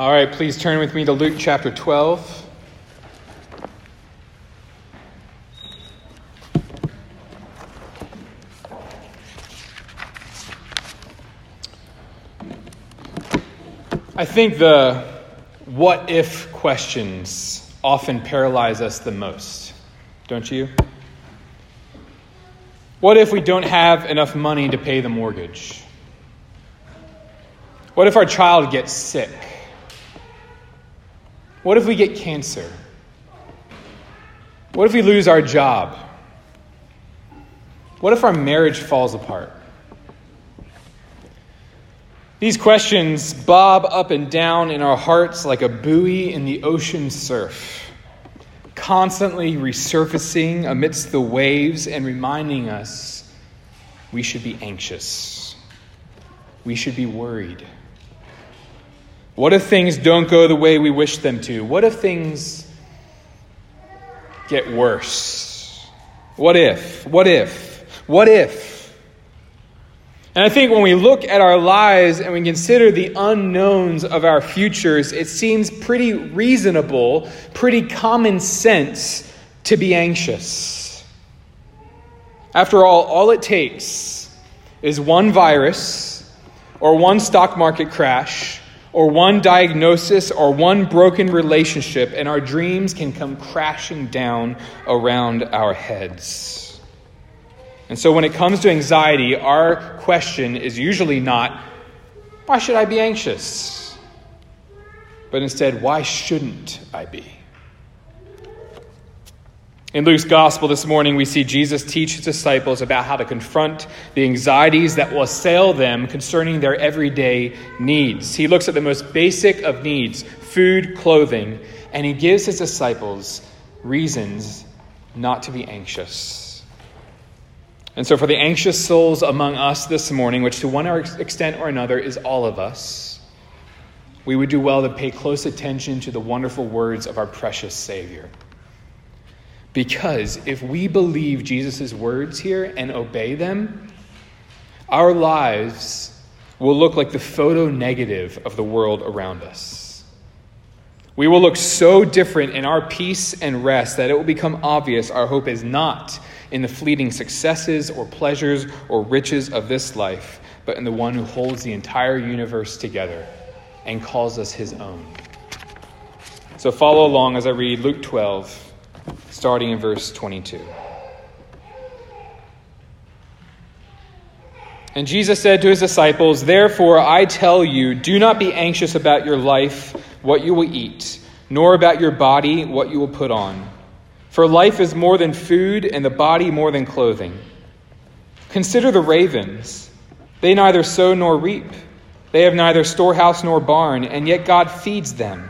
All right, please turn with me to Luke chapter 12. I think the what if questions often paralyze us the most, don't you? What if we don't have enough money to pay the mortgage? What if our child gets sick? What if we get cancer? What if we lose our job? What if our marriage falls apart? These questions bob up and down in our hearts like a buoy in the ocean surf, constantly resurfacing amidst the waves and reminding us we should be anxious. We should be worried. What if things don't go the way we wish them to? What if things get worse? What if? What if? What if? And I think when we look at our lives and we consider the unknowns of our futures, it seems pretty reasonable, pretty common sense to be anxious. After all, all it takes is one virus or one stock market crash or one diagnosis or one broken relationship, and our dreams can come crashing down around our heads. And so when it comes to anxiety, our question is usually not, why should I be anxious? But instead, why shouldn't I be? In Luke's gospel this morning, we see Jesus teach his disciples about how to confront the anxieties that will assail them concerning their everyday needs. He looks at the most basic of needs food, clothing, and he gives his disciples reasons not to be anxious. And so, for the anxious souls among us this morning, which to one extent or another is all of us, we would do well to pay close attention to the wonderful words of our precious Savior. Because if we believe Jesus' words here and obey them, our lives will look like the photo negative of the world around us. We will look so different in our peace and rest that it will become obvious our hope is not in the fleeting successes or pleasures or riches of this life, but in the one who holds the entire universe together and calls us his own. So follow along as I read Luke 12, starting in verse 22. And Jesus said to his disciples, Therefore I tell you, do not be anxious about your life, what you will eat, nor about your body, what you will put on. For life is more than food, and the body more than clothing. Consider the ravens. They neither sow nor reap, they have neither storehouse nor barn, and yet God feeds them.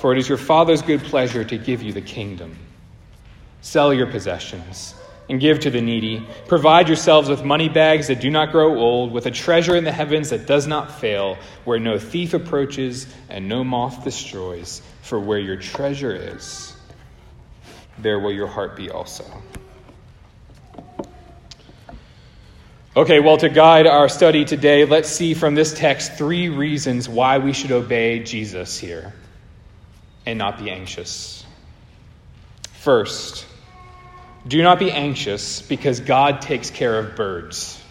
for it is your Father's good pleasure to give you the kingdom. Sell your possessions and give to the needy. Provide yourselves with money bags that do not grow old, with a treasure in the heavens that does not fail, where no thief approaches and no moth destroys. For where your treasure is, there will your heart be also. Okay, well, to guide our study today, let's see from this text three reasons why we should obey Jesus here and not be anxious. First, do not be anxious because God takes care of birds.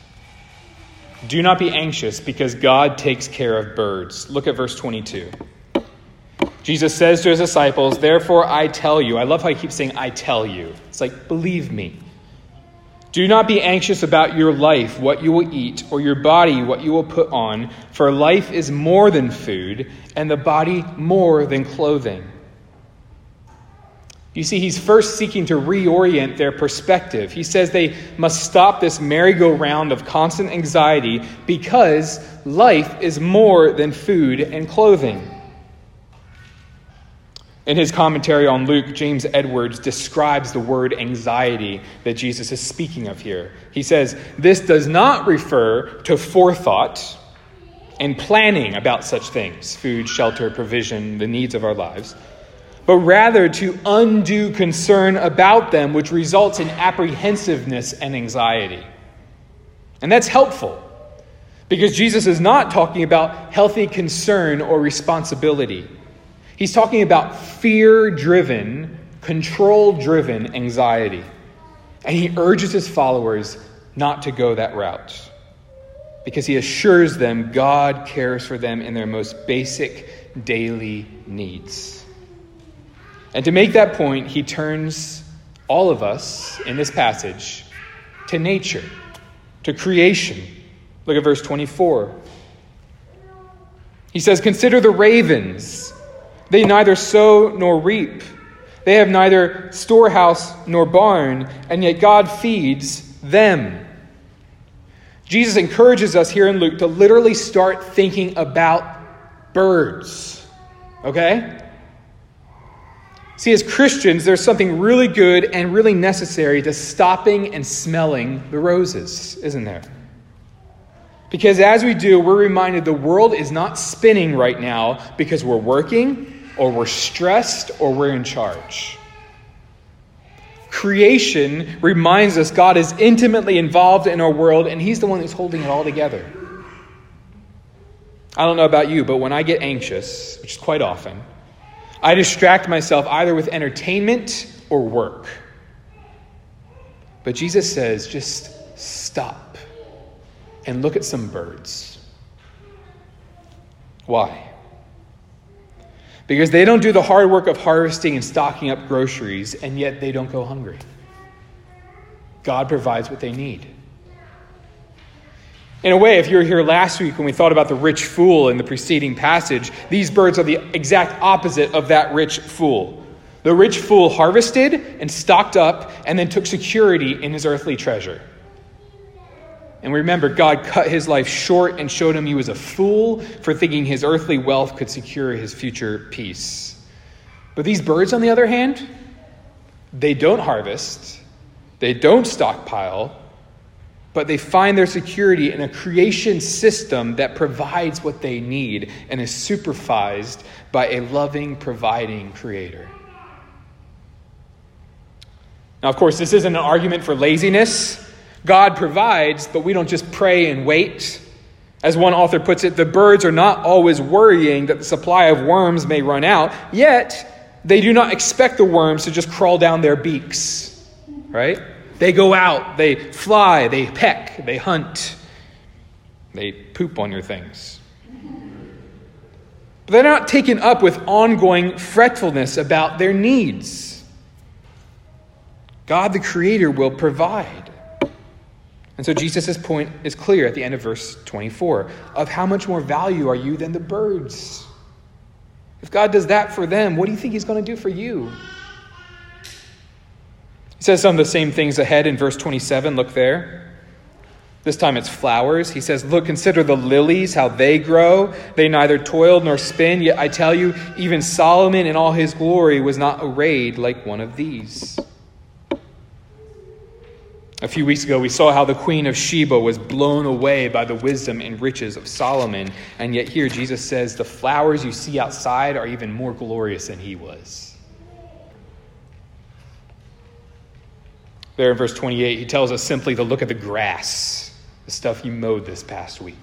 Do not be anxious because God takes care of birds. Look at verse 22. Jesus says to his disciples, Therefore I tell you, I love how he keeps saying, I tell you. It's like, believe me. Do not be anxious about your life, what you will eat, or your body, what you will put on, for life is more than food, and the body more than clothing. You see, he's first seeking to reorient their perspective. He says they must stop this merry-go-round of constant anxiety because life is more than food and clothing. In his commentary on Luke, James Edwards describes the word anxiety that Jesus is speaking of here. He says, This does not refer to forethought and planning about such things food, shelter, provision, the needs of our lives, but rather to undue concern about them, which results in apprehensiveness and anxiety. And that's helpful because Jesus is not talking about healthy concern or responsibility. He's talking about fear driven, control driven anxiety. And he urges his followers not to go that route because he assures them God cares for them in their most basic daily needs. And to make that point, he turns all of us in this passage to nature, to creation. Look at verse 24. He says, Consider the ravens. They neither sow nor reap. They have neither storehouse nor barn, and yet God feeds them. Jesus encourages us here in Luke to literally start thinking about birds. Okay? See, as Christians, there's something really good and really necessary to stopping and smelling the roses, isn't there? Because as we do, we're reminded the world is not spinning right now because we're working or we're stressed, or we're in charge. Creation reminds us God is intimately involved in our world, and He's the one who's holding it all together. I don't know about you, but when I get anxious, which is quite often, I distract myself either with entertainment or work. But Jesus says, just stop and look at some birds. Why? Because they don't do the hard work of harvesting and stocking up groceries, and yet they don't go hungry. God provides what they need. In a way, if you were here last week when we thought about the rich fool in the preceding passage, these birds are the exact opposite of that rich fool. The rich fool harvested and stocked up and then took security in his earthly treasure. And remember, God cut his life short and showed him he was a fool for thinking his earthly wealth could secure his future peace. But these birds, on the other hand, they don't harvest, they don't stockpile, but they find their security in a creation system that provides what they need and is supervised by a loving, providing creator. Now, of course, this isn't an argument for laziness. God provides, but we don't just pray and wait. As one author puts it, the birds are not always worrying that the supply of worms may run out, yet they do not expect the worms to just crawl down their beaks, right? They go out, they fly, they peck, they hunt, they poop on your things. But they're not taken up with ongoing fretfulness about their needs. God the Creator will provide. And so Jesus' point is clear at the end of verse 24 of how much more value are you than the birds? If God does that for them, what do you think he's going to do for you? He says some of the same things ahead in verse 27. Look there. This time it's flowers. He says, Look, consider the lilies, how they grow. They neither toil nor spin, yet I tell you, even Solomon in all his glory was not arrayed like one of these. A few weeks ago, we saw how the Queen of Sheba was blown away by the wisdom and riches of Solomon. And yet, here Jesus says, The flowers you see outside are even more glorious than he was. There in verse 28, he tells us simply to look at the grass, the stuff you mowed this past week.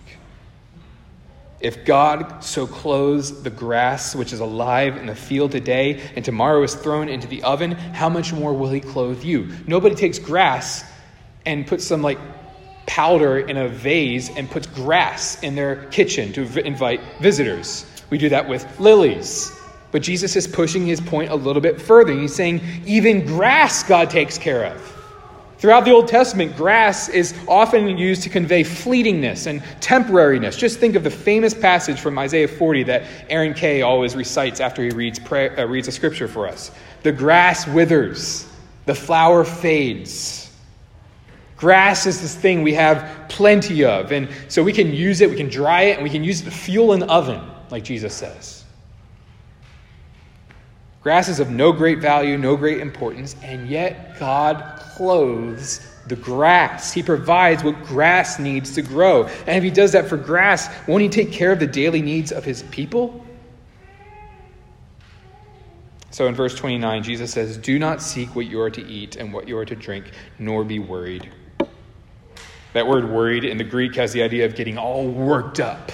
If God so clothes the grass which is alive in the field today and tomorrow is thrown into the oven, how much more will he clothe you? Nobody takes grass and put some like powder in a vase and puts grass in their kitchen to v- invite visitors. We do that with lilies. But Jesus is pushing his point a little bit further. He's saying, even grass God takes care of. Throughout the Old Testament, grass is often used to convey fleetingness and temporariness. Just think of the famous passage from Isaiah 40 that Aaron Kay always recites after he reads, prayer, uh, reads a scripture for us. The grass withers, the flower fades. Grass is this thing we have plenty of, and so we can use it, we can dry it, and we can use it to fuel an oven, like Jesus says. Grass is of no great value, no great importance, and yet God clothes the grass. He provides what grass needs to grow. And if He does that for grass, won't He take care of the daily needs of His people? So in verse 29, Jesus says, Do not seek what you are to eat and what you are to drink, nor be worried. That word worried in the Greek has the idea of getting all worked up.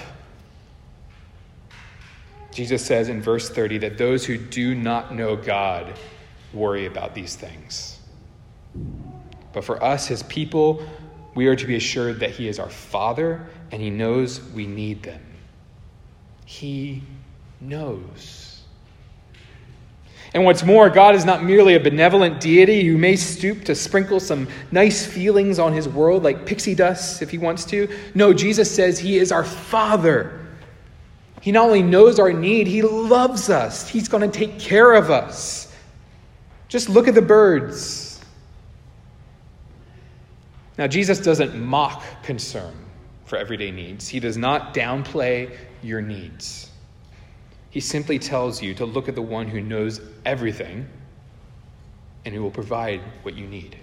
Jesus says in verse 30 that those who do not know God worry about these things. But for us, his people, we are to be assured that he is our Father and he knows we need them. He knows. And what's more, God is not merely a benevolent deity who may stoop to sprinkle some nice feelings on his world like pixie dust if he wants to. No, Jesus says he is our Father. He not only knows our need, he loves us. He's going to take care of us. Just look at the birds. Now, Jesus doesn't mock concern for everyday needs, he does not downplay your needs. He simply tells you to look at the one who knows everything and who will provide what you need.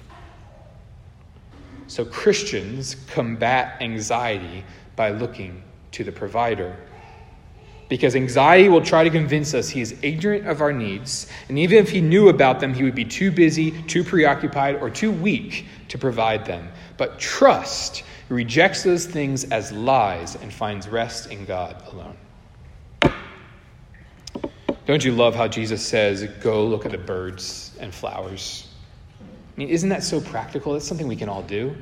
So, Christians combat anxiety by looking to the provider. Because anxiety will try to convince us he is ignorant of our needs, and even if he knew about them, he would be too busy, too preoccupied, or too weak to provide them. But trust rejects those things as lies and finds rest in God alone. Don't you love how Jesus says, Go look at the birds and flowers? I mean, isn't that so practical? That's something we can all do.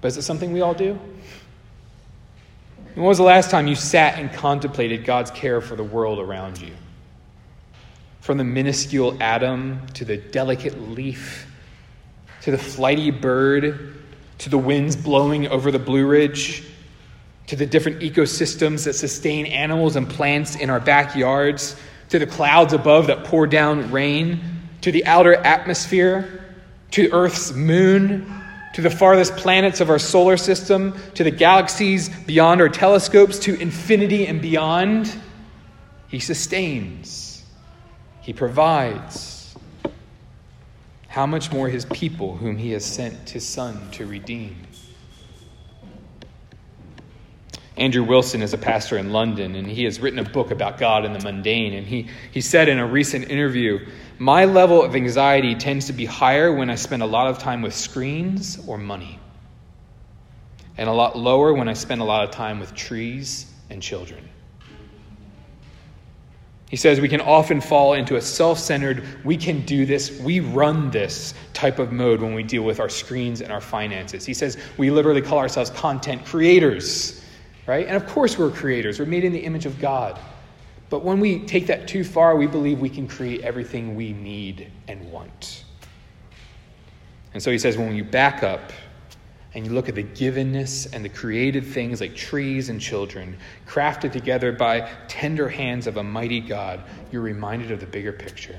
But is it something we all do? When was the last time you sat and contemplated God's care for the world around you? From the minuscule atom to the delicate leaf, to the flighty bird, to the winds blowing over the Blue Ridge, to the different ecosystems that sustain animals and plants in our backyards, to the clouds above that pour down rain, to the outer atmosphere, to Earth's moon, to the farthest planets of our solar system, to the galaxies beyond our telescopes, to infinity and beyond. He sustains, He provides. How much more His people, whom He has sent His Son to redeem? Andrew Wilson is a pastor in London, and he has written a book about God and the mundane. And he, he said in a recent interview, My level of anxiety tends to be higher when I spend a lot of time with screens or money, and a lot lower when I spend a lot of time with trees and children. He says we can often fall into a self centered, we can do this, we run this type of mode when we deal with our screens and our finances. He says we literally call ourselves content creators right? And of course, we're creators, we're made in the image of God. But when we take that too far, we believe we can create everything we need and want. And so he says, when you back up and you look at the givenness and the created things like trees and children, crafted together by tender hands of a mighty God, you're reminded of the bigger picture.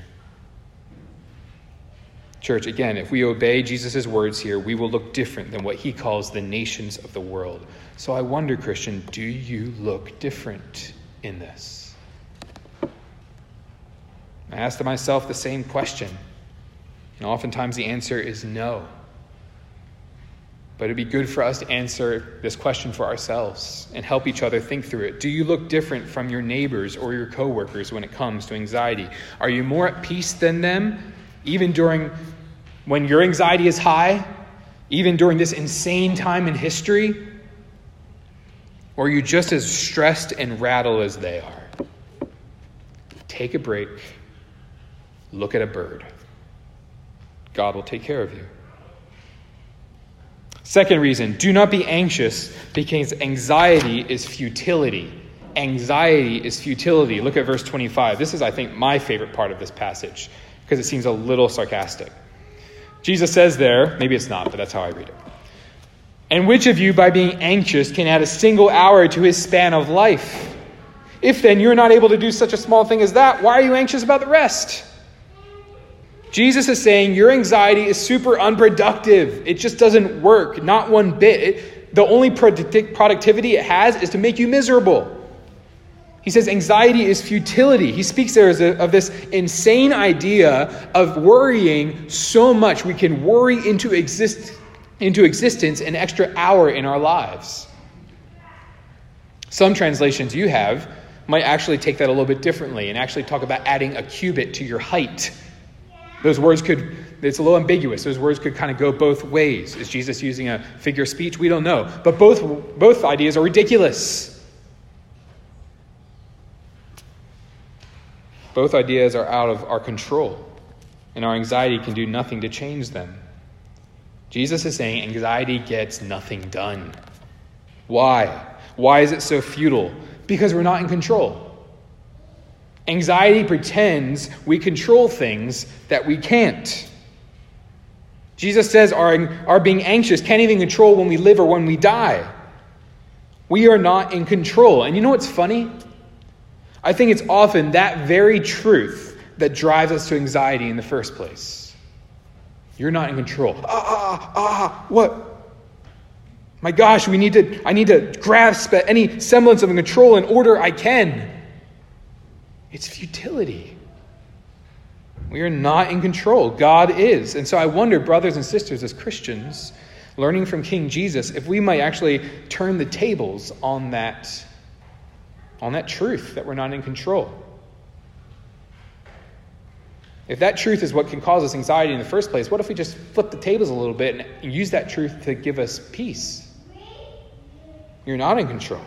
Church, again, if we obey Jesus' words here, we will look different than what he calls the nations of the world. So I wonder, Christian, do you look different in this? I asked myself the same question, and oftentimes the answer is no. But it'd be good for us to answer this question for ourselves and help each other think through it. Do you look different from your neighbors or your coworkers when it comes to anxiety? Are you more at peace than them, even during when your anxiety is high, even during this insane time in history? Or are you just as stressed and rattled as they are? Take a break, look at a bird. God will take care of you. Second reason do not be anxious because anxiety is futility. Anxiety is futility. Look at verse 25. This is, I think, my favorite part of this passage because it seems a little sarcastic. Jesus says there, maybe it's not, but that's how I read it. And which of you, by being anxious, can add a single hour to his span of life? If then you're not able to do such a small thing as that, why are you anxious about the rest? Jesus is saying your anxiety is super unproductive. It just doesn't work, not one bit. It, the only productivity it has is to make you miserable. He says anxiety is futility. He speaks there a, of this insane idea of worrying so much we can worry into, exist, into existence an extra hour in our lives. Some translations you have might actually take that a little bit differently and actually talk about adding a cubit to your height those words could, it's a little ambiguous. Those words could kind of go both ways. Is Jesus using a figure of speech? We don't know. But both, both ideas are ridiculous. Both ideas are out of our control, and our anxiety can do nothing to change them. Jesus is saying anxiety gets nothing done. Why? Why is it so futile? Because we're not in control. Anxiety pretends we control things that we can't. Jesus says our, our being anxious can't even control when we live or when we die. We are not in control. And you know what's funny? I think it's often that very truth that drives us to anxiety in the first place. You're not in control. Ah, ah, ah, what? My gosh, we need to, I need to grasp at any semblance of control and order I can. It's futility. We are not in control. God is. And so I wonder, brothers and sisters, as Christians, learning from King Jesus, if we might actually turn the tables on that, on that truth that we're not in control. If that truth is what can cause us anxiety in the first place, what if we just flip the tables a little bit and use that truth to give us peace? You're not in control.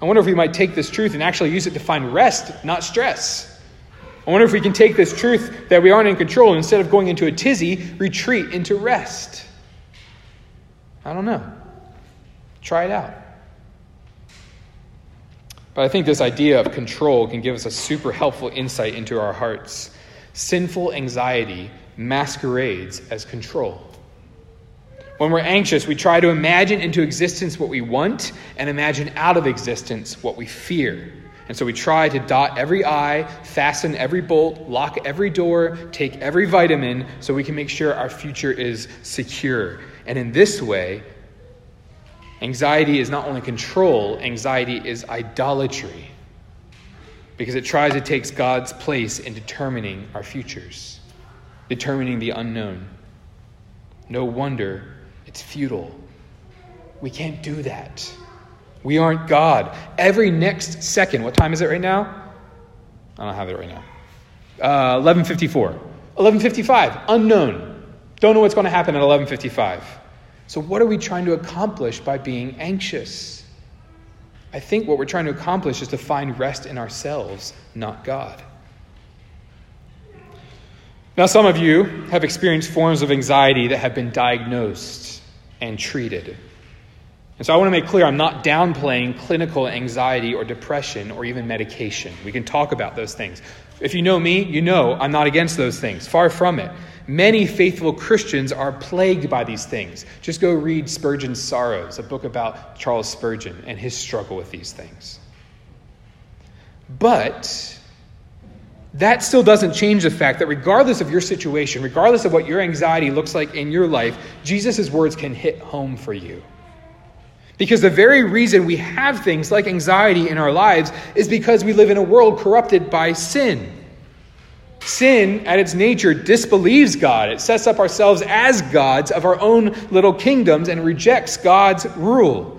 I wonder if we might take this truth and actually use it to find rest, not stress. I wonder if we can take this truth that we aren't in control and instead of going into a tizzy, retreat into rest. I don't know. Try it out. But I think this idea of control can give us a super helpful insight into our hearts. Sinful anxiety masquerades as control. When we're anxious, we try to imagine into existence what we want and imagine out of existence what we fear. And so we try to dot every I, fasten every bolt, lock every door, take every vitamin so we can make sure our future is secure. And in this way, anxiety is not only control, anxiety is idolatry. Because it tries to take God's place in determining our futures, determining the unknown. No wonder it's futile. We can't do that. We aren't God. Every next second, what time is it right now? I don't have it right now. Uh, 1154. 1155, unknown. Don't know what's going to happen at 1155. So, what are we trying to accomplish by being anxious? I think what we're trying to accomplish is to find rest in ourselves, not God. Now, some of you have experienced forms of anxiety that have been diagnosed and treated. And so I want to make clear I'm not downplaying clinical anxiety or depression or even medication. We can talk about those things. If you know me, you know I'm not against those things. Far from it. Many faithful Christians are plagued by these things. Just go read Spurgeon's Sorrows, a book about Charles Spurgeon and his struggle with these things. But that still doesn't change the fact that regardless of your situation, regardless of what your anxiety looks like in your life, Jesus' words can hit home for you. Because the very reason we have things like anxiety in our lives is because we live in a world corrupted by sin. Sin, at its nature, disbelieves God. It sets up ourselves as gods of our own little kingdoms and rejects God's rule.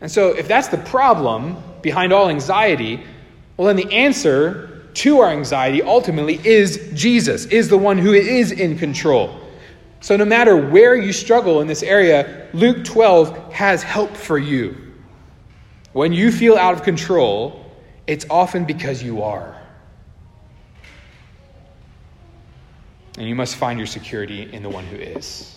And so, if that's the problem behind all anxiety, well, then the answer to our anxiety ultimately is Jesus, is the one who is in control. So, no matter where you struggle in this area, Luke 12 has help for you. When you feel out of control, it's often because you are. And you must find your security in the one who is.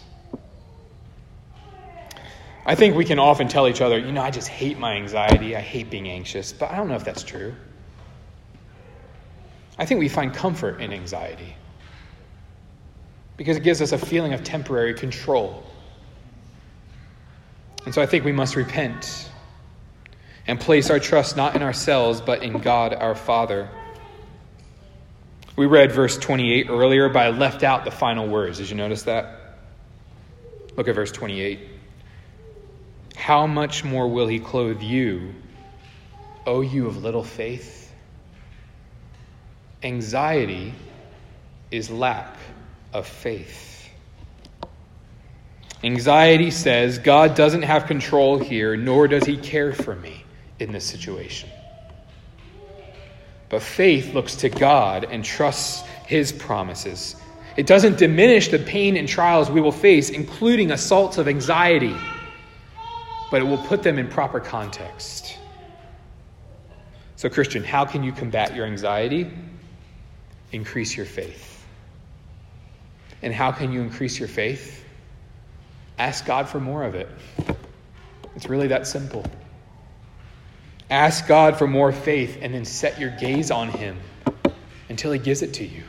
I think we can often tell each other, you know, I just hate my anxiety. I hate being anxious. But I don't know if that's true. I think we find comfort in anxiety because it gives us a feeling of temporary control. And so I think we must repent and place our trust not in ourselves, but in God our Father. We read verse 28 earlier, but I left out the final words. Did you notice that? Look at verse 28. How much more will he clothe you, O you of little faith? Anxiety is lack of faith. Anxiety says, God doesn't have control here, nor does he care for me in this situation. But faith looks to God and trusts his promises. It doesn't diminish the pain and trials we will face, including assaults of anxiety, but it will put them in proper context. So, Christian, how can you combat your anxiety? Increase your faith. And how can you increase your faith? Ask God for more of it. It's really that simple. Ask God for more faith and then set your gaze on Him until He gives it to you.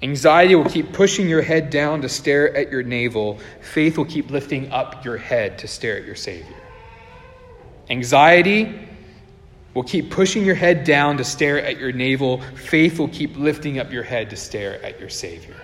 Anxiety will keep pushing your head down to stare at your navel. Faith will keep lifting up your head to stare at your Savior. Anxiety will keep pushing your head down to stare at your navel. Faith will keep lifting up your head to stare at your Savior.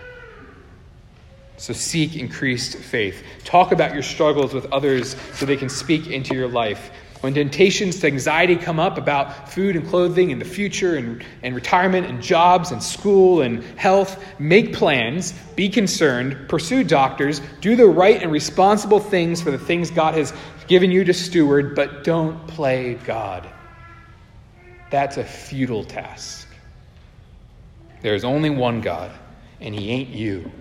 So seek increased faith. Talk about your struggles with others so they can speak into your life. When temptations to anxiety come up about food and clothing and the future and, and retirement and jobs and school and health, make plans, be concerned, pursue doctors, do the right and responsible things for the things God has given you to steward, but don't play God. That's a futile task. There is only one God, and He ain't you.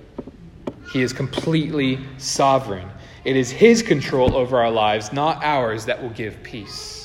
He is completely sovereign. It is His control over our lives, not ours, that will give peace.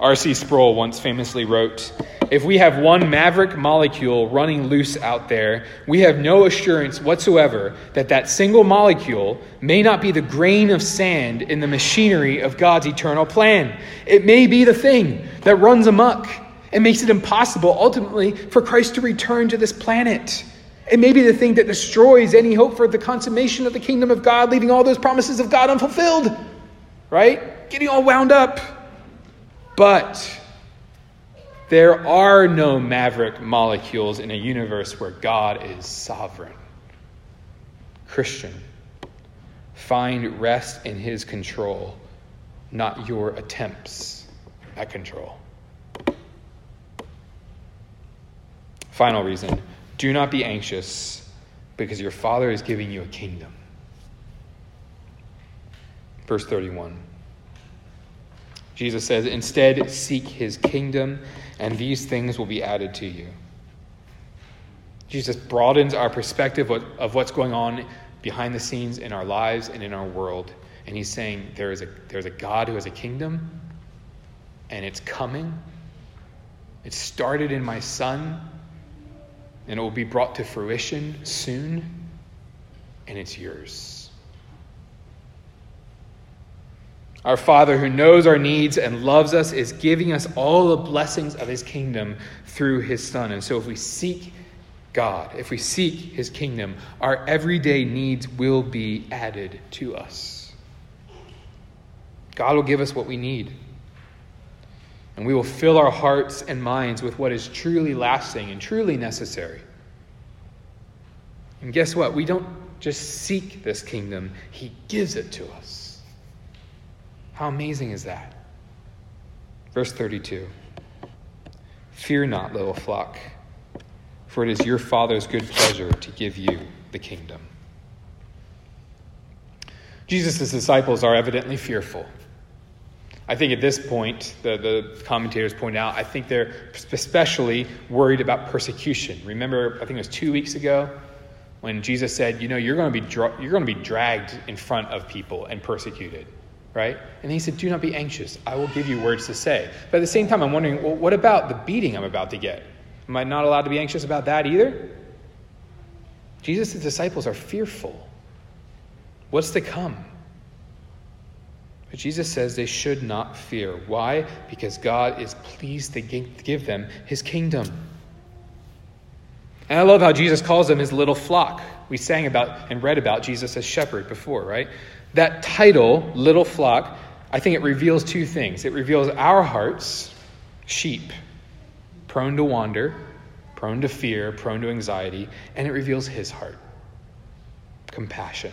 R.C. Sproul once famously wrote If we have one maverick molecule running loose out there, we have no assurance whatsoever that that single molecule may not be the grain of sand in the machinery of God's eternal plan. It may be the thing that runs amok it makes it impossible, ultimately, for Christ to return to this planet. It may be the thing that destroys any hope for the consummation of the kingdom of God, leaving all those promises of God unfulfilled, right? Getting all wound up. But there are no maverick molecules in a universe where God is sovereign. Christian, find rest in his control, not your attempts at control. Final reason do not be anxious because your Father is giving you a kingdom. Verse 31. Jesus says, Instead, seek his kingdom, and these things will be added to you. Jesus broadens our perspective of what's going on behind the scenes in our lives and in our world. And he's saying there is a, there's a God who has a kingdom, and it's coming. It started in my son, and it will be brought to fruition soon, and it's yours. Our Father, who knows our needs and loves us, is giving us all the blessings of His kingdom through His Son. And so, if we seek God, if we seek His kingdom, our everyday needs will be added to us. God will give us what we need. And we will fill our hearts and minds with what is truly lasting and truly necessary. And guess what? We don't just seek this kingdom, He gives it to us. How amazing is that? Verse 32 Fear not, little flock, for it is your Father's good pleasure to give you the kingdom. Jesus' disciples are evidently fearful. I think at this point, the, the commentators point out, I think they're especially worried about persecution. Remember, I think it was two weeks ago when Jesus said, "You know, you're going to be dra- you're going to be dragged in front of people and persecuted." Right? And he said, "Do not be anxious. I will give you words to say." But at the same time, I'm wondering, well, what about the beating I'm about to get? Am I not allowed to be anxious about that either? Jesus' disciples are fearful. What's to come? But Jesus says they should not fear. Why? Because God is pleased to give them his kingdom. And I love how Jesus calls them his little flock. We sang about and read about Jesus as shepherd before, right? That title, little flock, I think it reveals two things. It reveals our hearts, sheep, prone to wander, prone to fear, prone to anxiety, and it reveals his heart, compassion,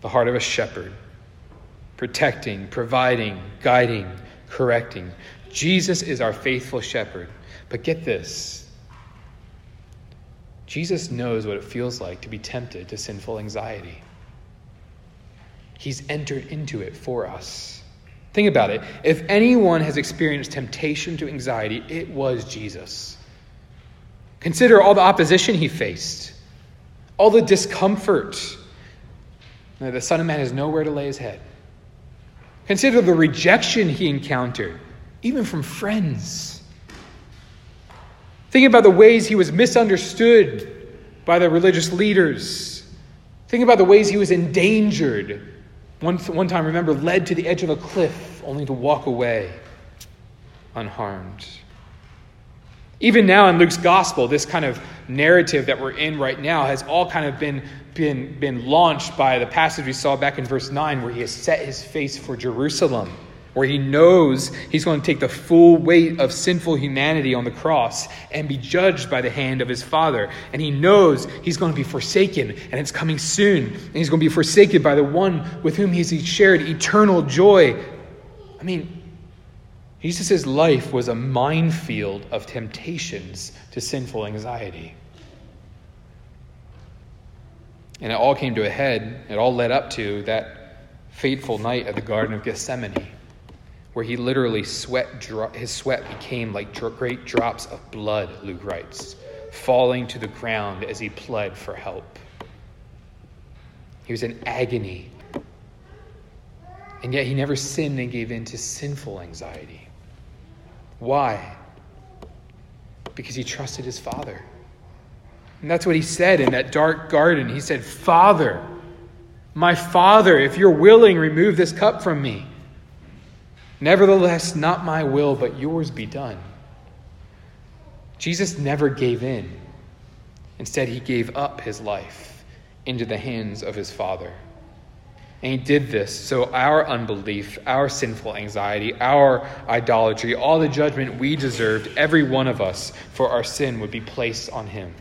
the heart of a shepherd, protecting, providing, guiding, correcting. Jesus is our faithful shepherd. But get this Jesus knows what it feels like to be tempted to sinful anxiety. He's entered into it for us. Think about it. If anyone has experienced temptation to anxiety, it was Jesus. Consider all the opposition he faced, all the discomfort. The Son of Man has nowhere to lay his head. Consider the rejection he encountered, even from friends. Think about the ways he was misunderstood by the religious leaders. Think about the ways he was endangered. One, one time, remember, led to the edge of a cliff only to walk away unharmed. Even now in Luke's gospel, this kind of narrative that we're in right now has all kind of been, been, been launched by the passage we saw back in verse 9 where he has set his face for Jerusalem where he knows he's going to take the full weight of sinful humanity on the cross and be judged by the hand of his Father. And he knows he's going to be forsaken, and it's coming soon. And he's going to be forsaken by the one with whom he's shared eternal joy. I mean, Jesus' life was a minefield of temptations to sinful anxiety. And it all came to a head, it all led up to that fateful night at the Garden of Gethsemane where he literally sweat, his sweat became like great drops of blood, Luke writes, falling to the ground as he pled for help. He was in agony. And yet he never sinned and gave in to sinful anxiety. Why? Because he trusted his Father. And that's what he said in that dark garden. He said, Father, my Father, if you're willing, remove this cup from me. Nevertheless, not my will, but yours be done. Jesus never gave in. Instead, he gave up his life into the hands of his Father. And he did this so our unbelief, our sinful anxiety, our idolatry, all the judgment we deserved, every one of us, for our sin would be placed on him.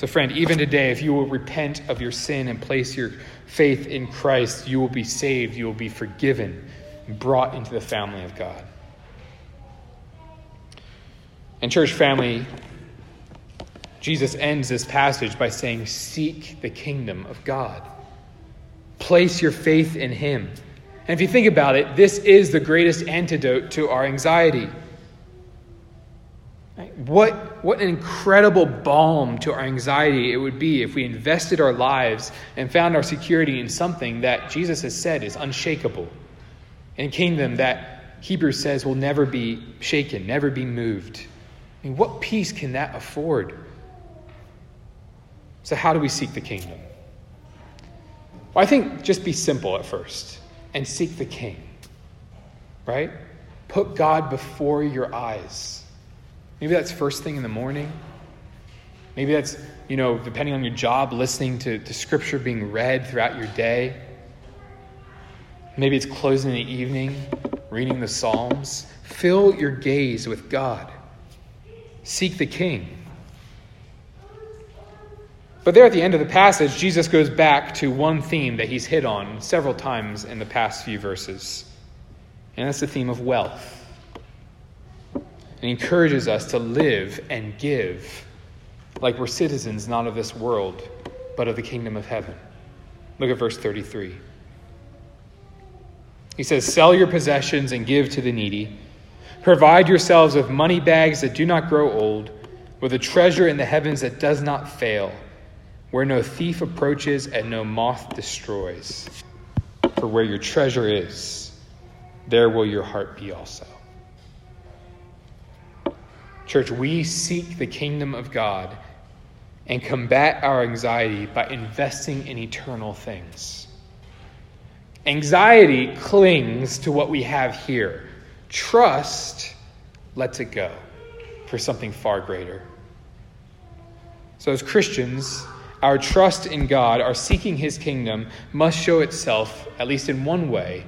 So, friend, even today, if you will repent of your sin and place your faith in Christ, you will be saved, you will be forgiven and brought into the family of God. And, church family, Jesus ends this passage by saying, Seek the kingdom of God. Place your faith in Him. And if you think about it, this is the greatest antidote to our anxiety. What, what an incredible balm to our anxiety it would be if we invested our lives and found our security in something that Jesus has said is unshakable in a kingdom that Hebrews says will never be shaken, never be moved. I mean, what peace can that afford? So, how do we seek the kingdom? Well, I think just be simple at first and seek the king, right? Put God before your eyes. Maybe that's first thing in the morning. Maybe that's, you know, depending on your job, listening to, to scripture being read throughout your day. Maybe it's closing in the evening, reading the Psalms. Fill your gaze with God. Seek the King. But there at the end of the passage, Jesus goes back to one theme that he's hit on several times in the past few verses, and that's the theme of wealth. And encourages us to live and give like we're citizens not of this world, but of the kingdom of heaven. Look at verse 33. He says, Sell your possessions and give to the needy. Provide yourselves with money bags that do not grow old, with a treasure in the heavens that does not fail, where no thief approaches and no moth destroys. For where your treasure is, there will your heart be also. Church, we seek the kingdom of God and combat our anxiety by investing in eternal things. Anxiety clings to what we have here. Trust lets it go for something far greater. So, as Christians, our trust in God, our seeking His kingdom, must show itself, at least in one way,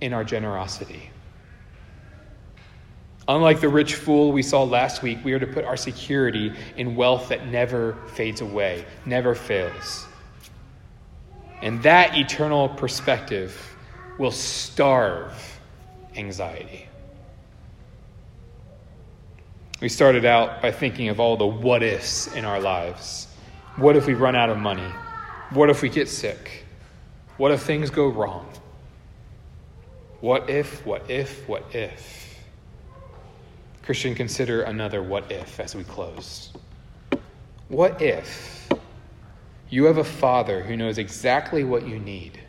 in our generosity. Unlike the rich fool we saw last week, we are to put our security in wealth that never fades away, never fails. And that eternal perspective will starve anxiety. We started out by thinking of all the what ifs in our lives. What if we run out of money? What if we get sick? What if things go wrong? What if, what if, what if? Christian, consider another what if as we close. What if you have a father who knows exactly what you need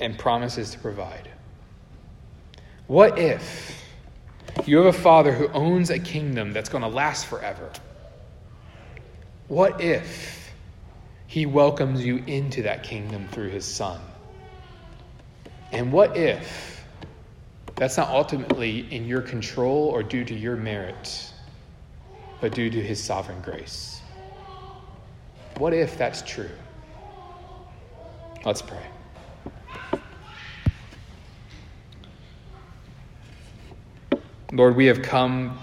and promises to provide? What if you have a father who owns a kingdom that's going to last forever? What if he welcomes you into that kingdom through his son? And what if that's not ultimately in your control or due to your merit, but due to His sovereign grace. What if that's true? Let's pray. Lord, we have come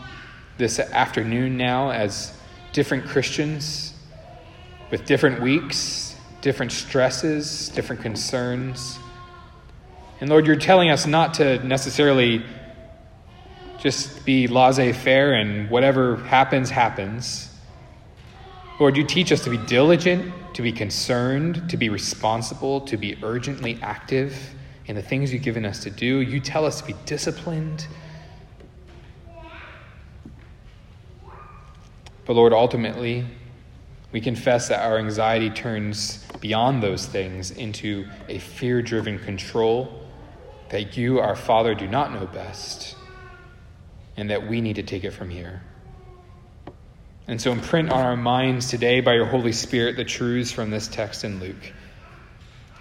this afternoon now as different Christians with different weeks, different stresses, different concerns. And Lord, you're telling us not to necessarily just be laissez faire and whatever happens, happens. Lord, you teach us to be diligent, to be concerned, to be responsible, to be urgently active in the things you've given us to do. You tell us to be disciplined. But Lord, ultimately, we confess that our anxiety turns beyond those things into a fear driven control that you, our Father, do not know best, and that we need to take it from here. And so imprint on our minds today by your Holy Spirit the truths from this text in Luke.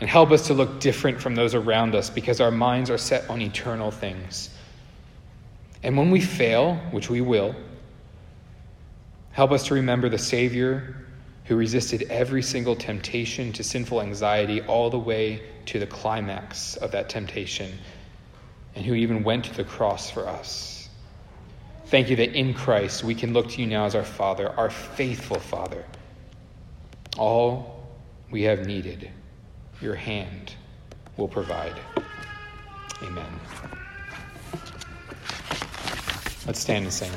And help us to look different from those around us because our minds are set on eternal things. And when we fail, which we will, help us to remember the Savior who resisted every single temptation to sinful anxiety all the way to the climax of that temptation, and who even went to the cross for us. Thank you that in Christ we can look to you now as our Father, our faithful Father. All we have needed, your hand will provide. Amen. Let's stand and sing.